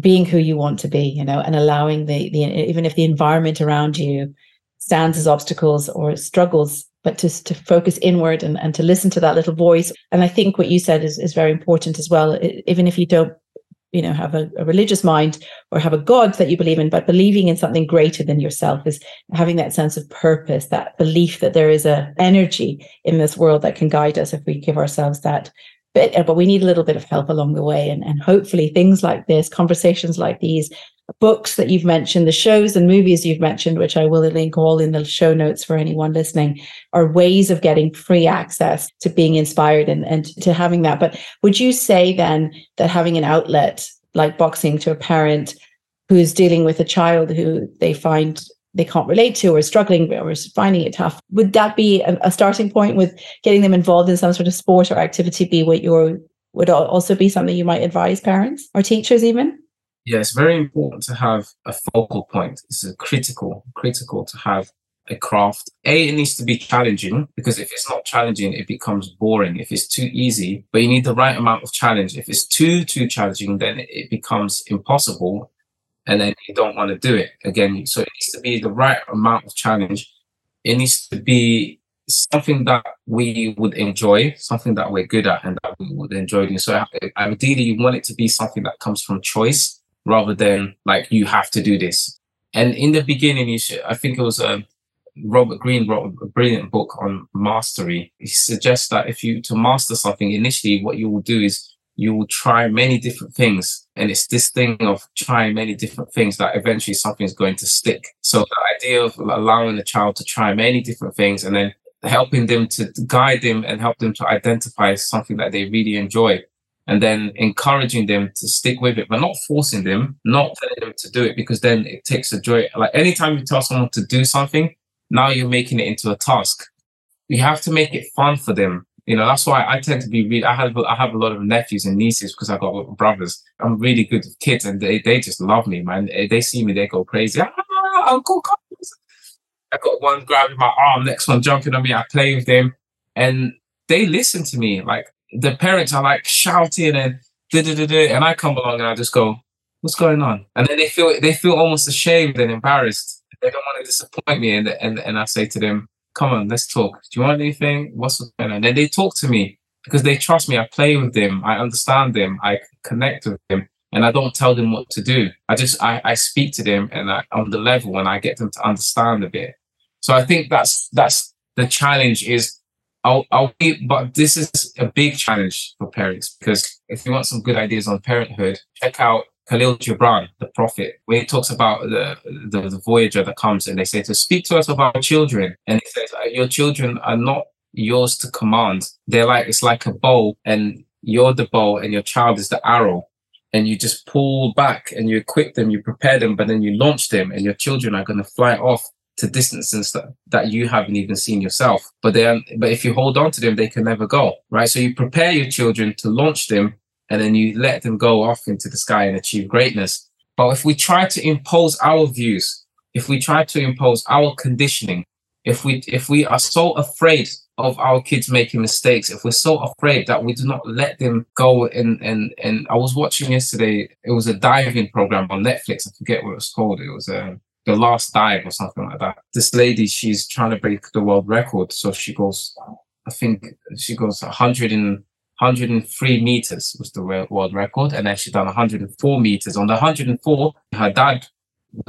being who you want to be, you know, and allowing the the even if the environment around you stands as obstacles or struggles, but just to focus inward and, and to listen to that little voice. And I think what you said is, is very important as well. It, even if you don't you know have a, a, religious mind or have a god that you believe in but believing in something greater than yourself is having that sense of purpose that belief that there is a energy in this world that can guide us if we give ourselves that but, uh, but we need a little bit of help along the way and, and hopefully things like this conversations like these books that you've mentioned, the shows and movies you've mentioned, which I will link all in the show notes for anyone listening, are ways of getting free access to being inspired and, and to having that. But would you say then that having an outlet like boxing to a parent who's dealing with a child who they find they can't relate to or struggling or finding it tough, would that be a, a starting point with getting them involved in some sort of sport or activity be what your would also be something you might advise parents or teachers even? yeah, it's very important to have a focal point. It's critical, critical to have a craft. A, it needs to be challenging because if it's not challenging, it becomes boring. If it's too easy, but you need the right amount of challenge. If it's too, too challenging, then it becomes impossible and then you don't want to do it again. So it needs to be the right amount of challenge. It needs to be something that we would enjoy, something that we're good at and that we would enjoy doing. So ideally, you want it to be something that comes from choice rather than like you have to do this. And in the beginning, you should, I think it was um, Robert Greene wrote a brilliant book on mastery. He suggests that if you to master something initially, what you will do is you will try many different things. And it's this thing of trying many different things that eventually something is going to stick. So the idea of allowing the child to try many different things and then helping them to guide them and help them to identify something that they really enjoy and then encouraging them to stick with it, but not forcing them, not telling them to do it because then it takes the joy. Like anytime you tell someone to do something, now you're making it into a task. You have to make it fun for them. You know, that's why I tend to be really, I have, I have a lot of nephews and nieces because I got brothers. I'm really good with kids and they, they just love me, man. They see me, they go crazy. Ah, Uncle Carlos. I got one grabbing my arm, next one jumping on me. I play with them and they listen to me. Like the parents are like shouting and da da da da, and I come along and I just go, "What's going on?" And then they feel they feel almost ashamed and embarrassed. They don't want to disappoint me, and and and I say to them, "Come on, let's talk. Do you want anything? What's going on?" And then they talk to me because they trust me. I play with them. I understand them. I connect with them. And I don't tell them what to do. I just I, I speak to them and I, on the level and I get them to understand a bit. So I think that's that's the challenge is I'll, I'll be, but this is a big challenge for parents because if you want some good ideas on parenthood, check out Kahlil Gibran, the prophet, where he talks about the, the, the voyager that comes and they say to speak to us of our children. And he says, uh, your children are not yours to command. They're like, it's like a bow and you're the bow and your child is the arrow. And you just pull back and you equip them, you prepare them, but then you launch them and your children are going to fly off to distances that, that you haven't even seen yourself. But are, but if you hold on to them, they can never go, right? So you prepare your children to launch them and then you let them go off into the sky and achieve greatness. But if we try to impose our views, if we try to impose our conditioning, if we if we are so afraid of our kids making mistakes, if we're so afraid that we do not let them go and and and I was watching yesterday, it was a diving program on Netflix. I forget what it was called. It was a um, the last dive or something like that. This lady, she's trying to break the world record. So she goes, I think she goes 100 and, 103 meters was the world record. And then she done 104 meters. On the 104, her dad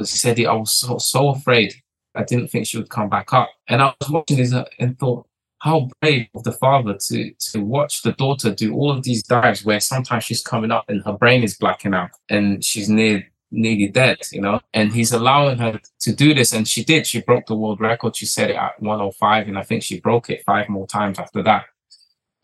said, I was so, so afraid. I didn't think she would come back up. And I was watching this uh, and thought, how brave of the father to to watch the daughter do all of these dives where sometimes she's coming up and her brain is blacking out and she's near nearly dead, you know, and he's allowing her to do this. And she did. She broke the world record. She set it at 105, and I think she broke it five more times after that.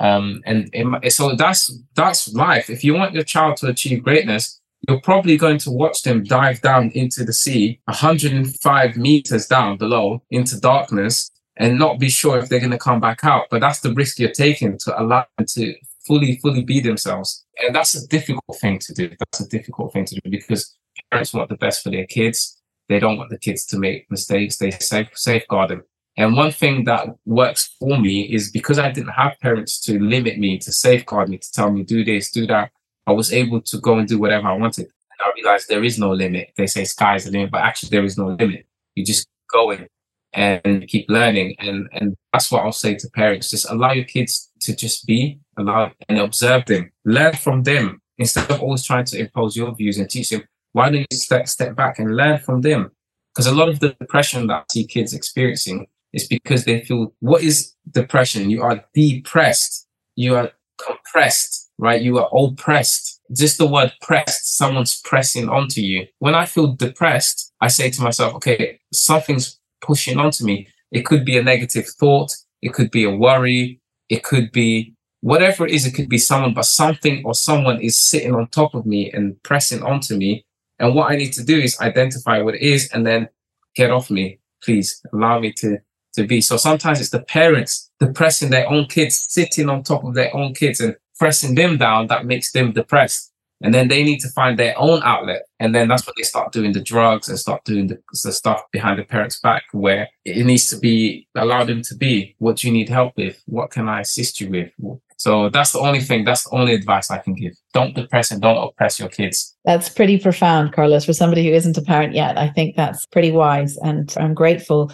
Um, and it, so that's that's life. If you want your child to achieve greatness, you're probably going to watch them dive down into the sea, 105 meters down below into darkness, and not be sure if they're going to come back out. But that's the risk you're taking to allow them to fully, fully be themselves. And that's a difficult thing to do. That's a difficult thing to do because parents want the best for their kids. They don't want the kids to make mistakes. They safe, safeguard them. And one thing that works for me is because I didn't have parents to limit me, to safeguard me, to tell me, do this, do that, I was able to go and do whatever I wanted. And I realized there is no limit. They say sky's the limit, but actually there is no limit. You just go in and keep learning. And, and that's what I'll say to parents. Just allow your kids to just be, allow and observe them, learn from them instead of always trying to impose your views and teach them. Why don't you step, step back and learn from them? Because a lot of the depression that I see kids experiencing is because they feel what is depression? You are depressed. You are compressed, right? You are oppressed. Just the word pressed, someone's pressing onto you. When I feel depressed, I say to myself, okay, something's pushing onto me. It could be a negative thought. It could be a worry. It could be whatever it is. It could be someone, but something or someone is sitting on top of me and pressing onto me. And what I need to do is identify what it is and then get off me. Please allow me to to be. So sometimes it's the parents depressing their own kids, sitting on top of their own kids and pressing them down that makes them depressed. And then they need to find their own outlet. And then that's when they start doing the drugs and start doing the, the stuff behind the parents' back where it needs to be allowed them to be. What do you need help with? What can I assist you with? So that's the only thing, that's the only advice I can give. Don't depress and don't oppress your kids. That's pretty profound, Carlos, for somebody who isn't a parent yet. I think that's pretty wise. And I'm grateful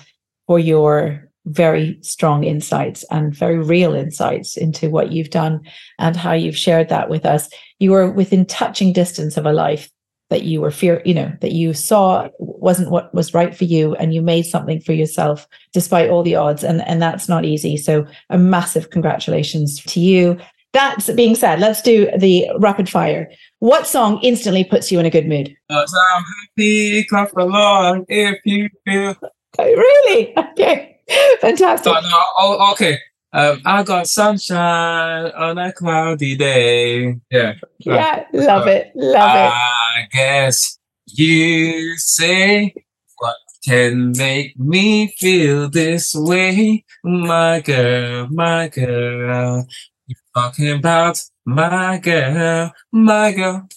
for your very strong insights and very real insights into what you've done and how you've shared that with us. You were within touching distance of a life that you were fear, you know, that you saw wasn't what was right for you and you made something for yourself despite all the odds. And, and that's not easy. So a massive congratulations to you. That being said, let's do the rapid fire. What song instantly puts you in a good mood? Uh, I'm happy, clap along if you feel. Really? Okay. Fantastic. Oh, no, oh, okay. Um, I got sunshine on a cloudy day. Yeah. Yeah, love uh, it. Love it. I guess you say what can make me feel this way, my girl, my girl. You're talking about my girl, my girl.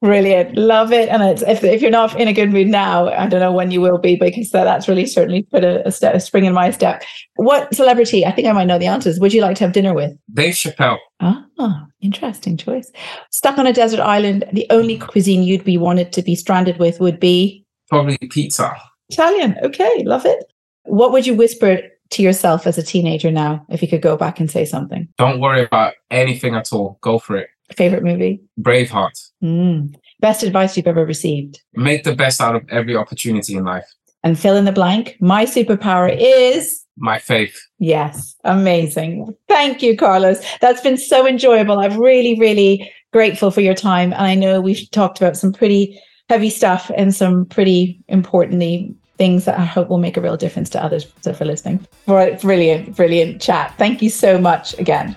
Brilliant. Love it. And it's, if, if you're not in a good mood now, I don't know when you will be because that, that's really certainly put a, a, step, a spring in my step. What celebrity, I think I might know the answers, would you like to have dinner with? Dave Chappelle. Ah, interesting choice. Stuck on a desert island, the only cuisine you'd be wanted to be stranded with would be? Probably pizza. Italian. Okay, love it. What would you whisper to yourself as a teenager now if you could go back and say something? Don't worry about anything at all. Go for it. Favorite movie? Braveheart. Mm. Best advice you've ever received? Make the best out of every opportunity in life. And fill in the blank. My superpower is my faith. Yes, amazing. Thank you, Carlos. That's been so enjoyable. I'm really, really grateful for your time. And I know we've talked about some pretty heavy stuff and some pretty importantly things that I hope will make a real difference to others So for listening. Brilliant, brilliant chat. Thank you so much again.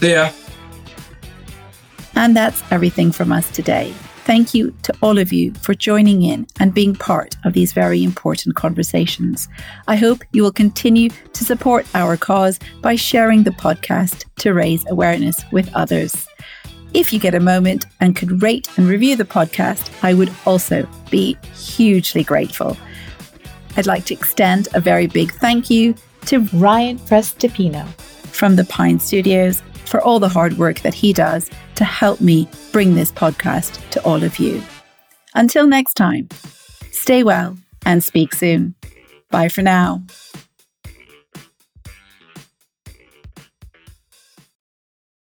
Yeah. And that's everything from us today. Thank you to all of you for joining in and being part of these very important conversations. I hope you will continue to support our cause by sharing the podcast to raise awareness with others. If you get a moment and could rate and review the podcast, I would also be hugely grateful. I'd like to extend a very big thank you to Ryan Prestipino from the Pine Studios for all the hard work that he does to help me bring this podcast to all of you. Until next time, stay well and speak soon. Bye for now.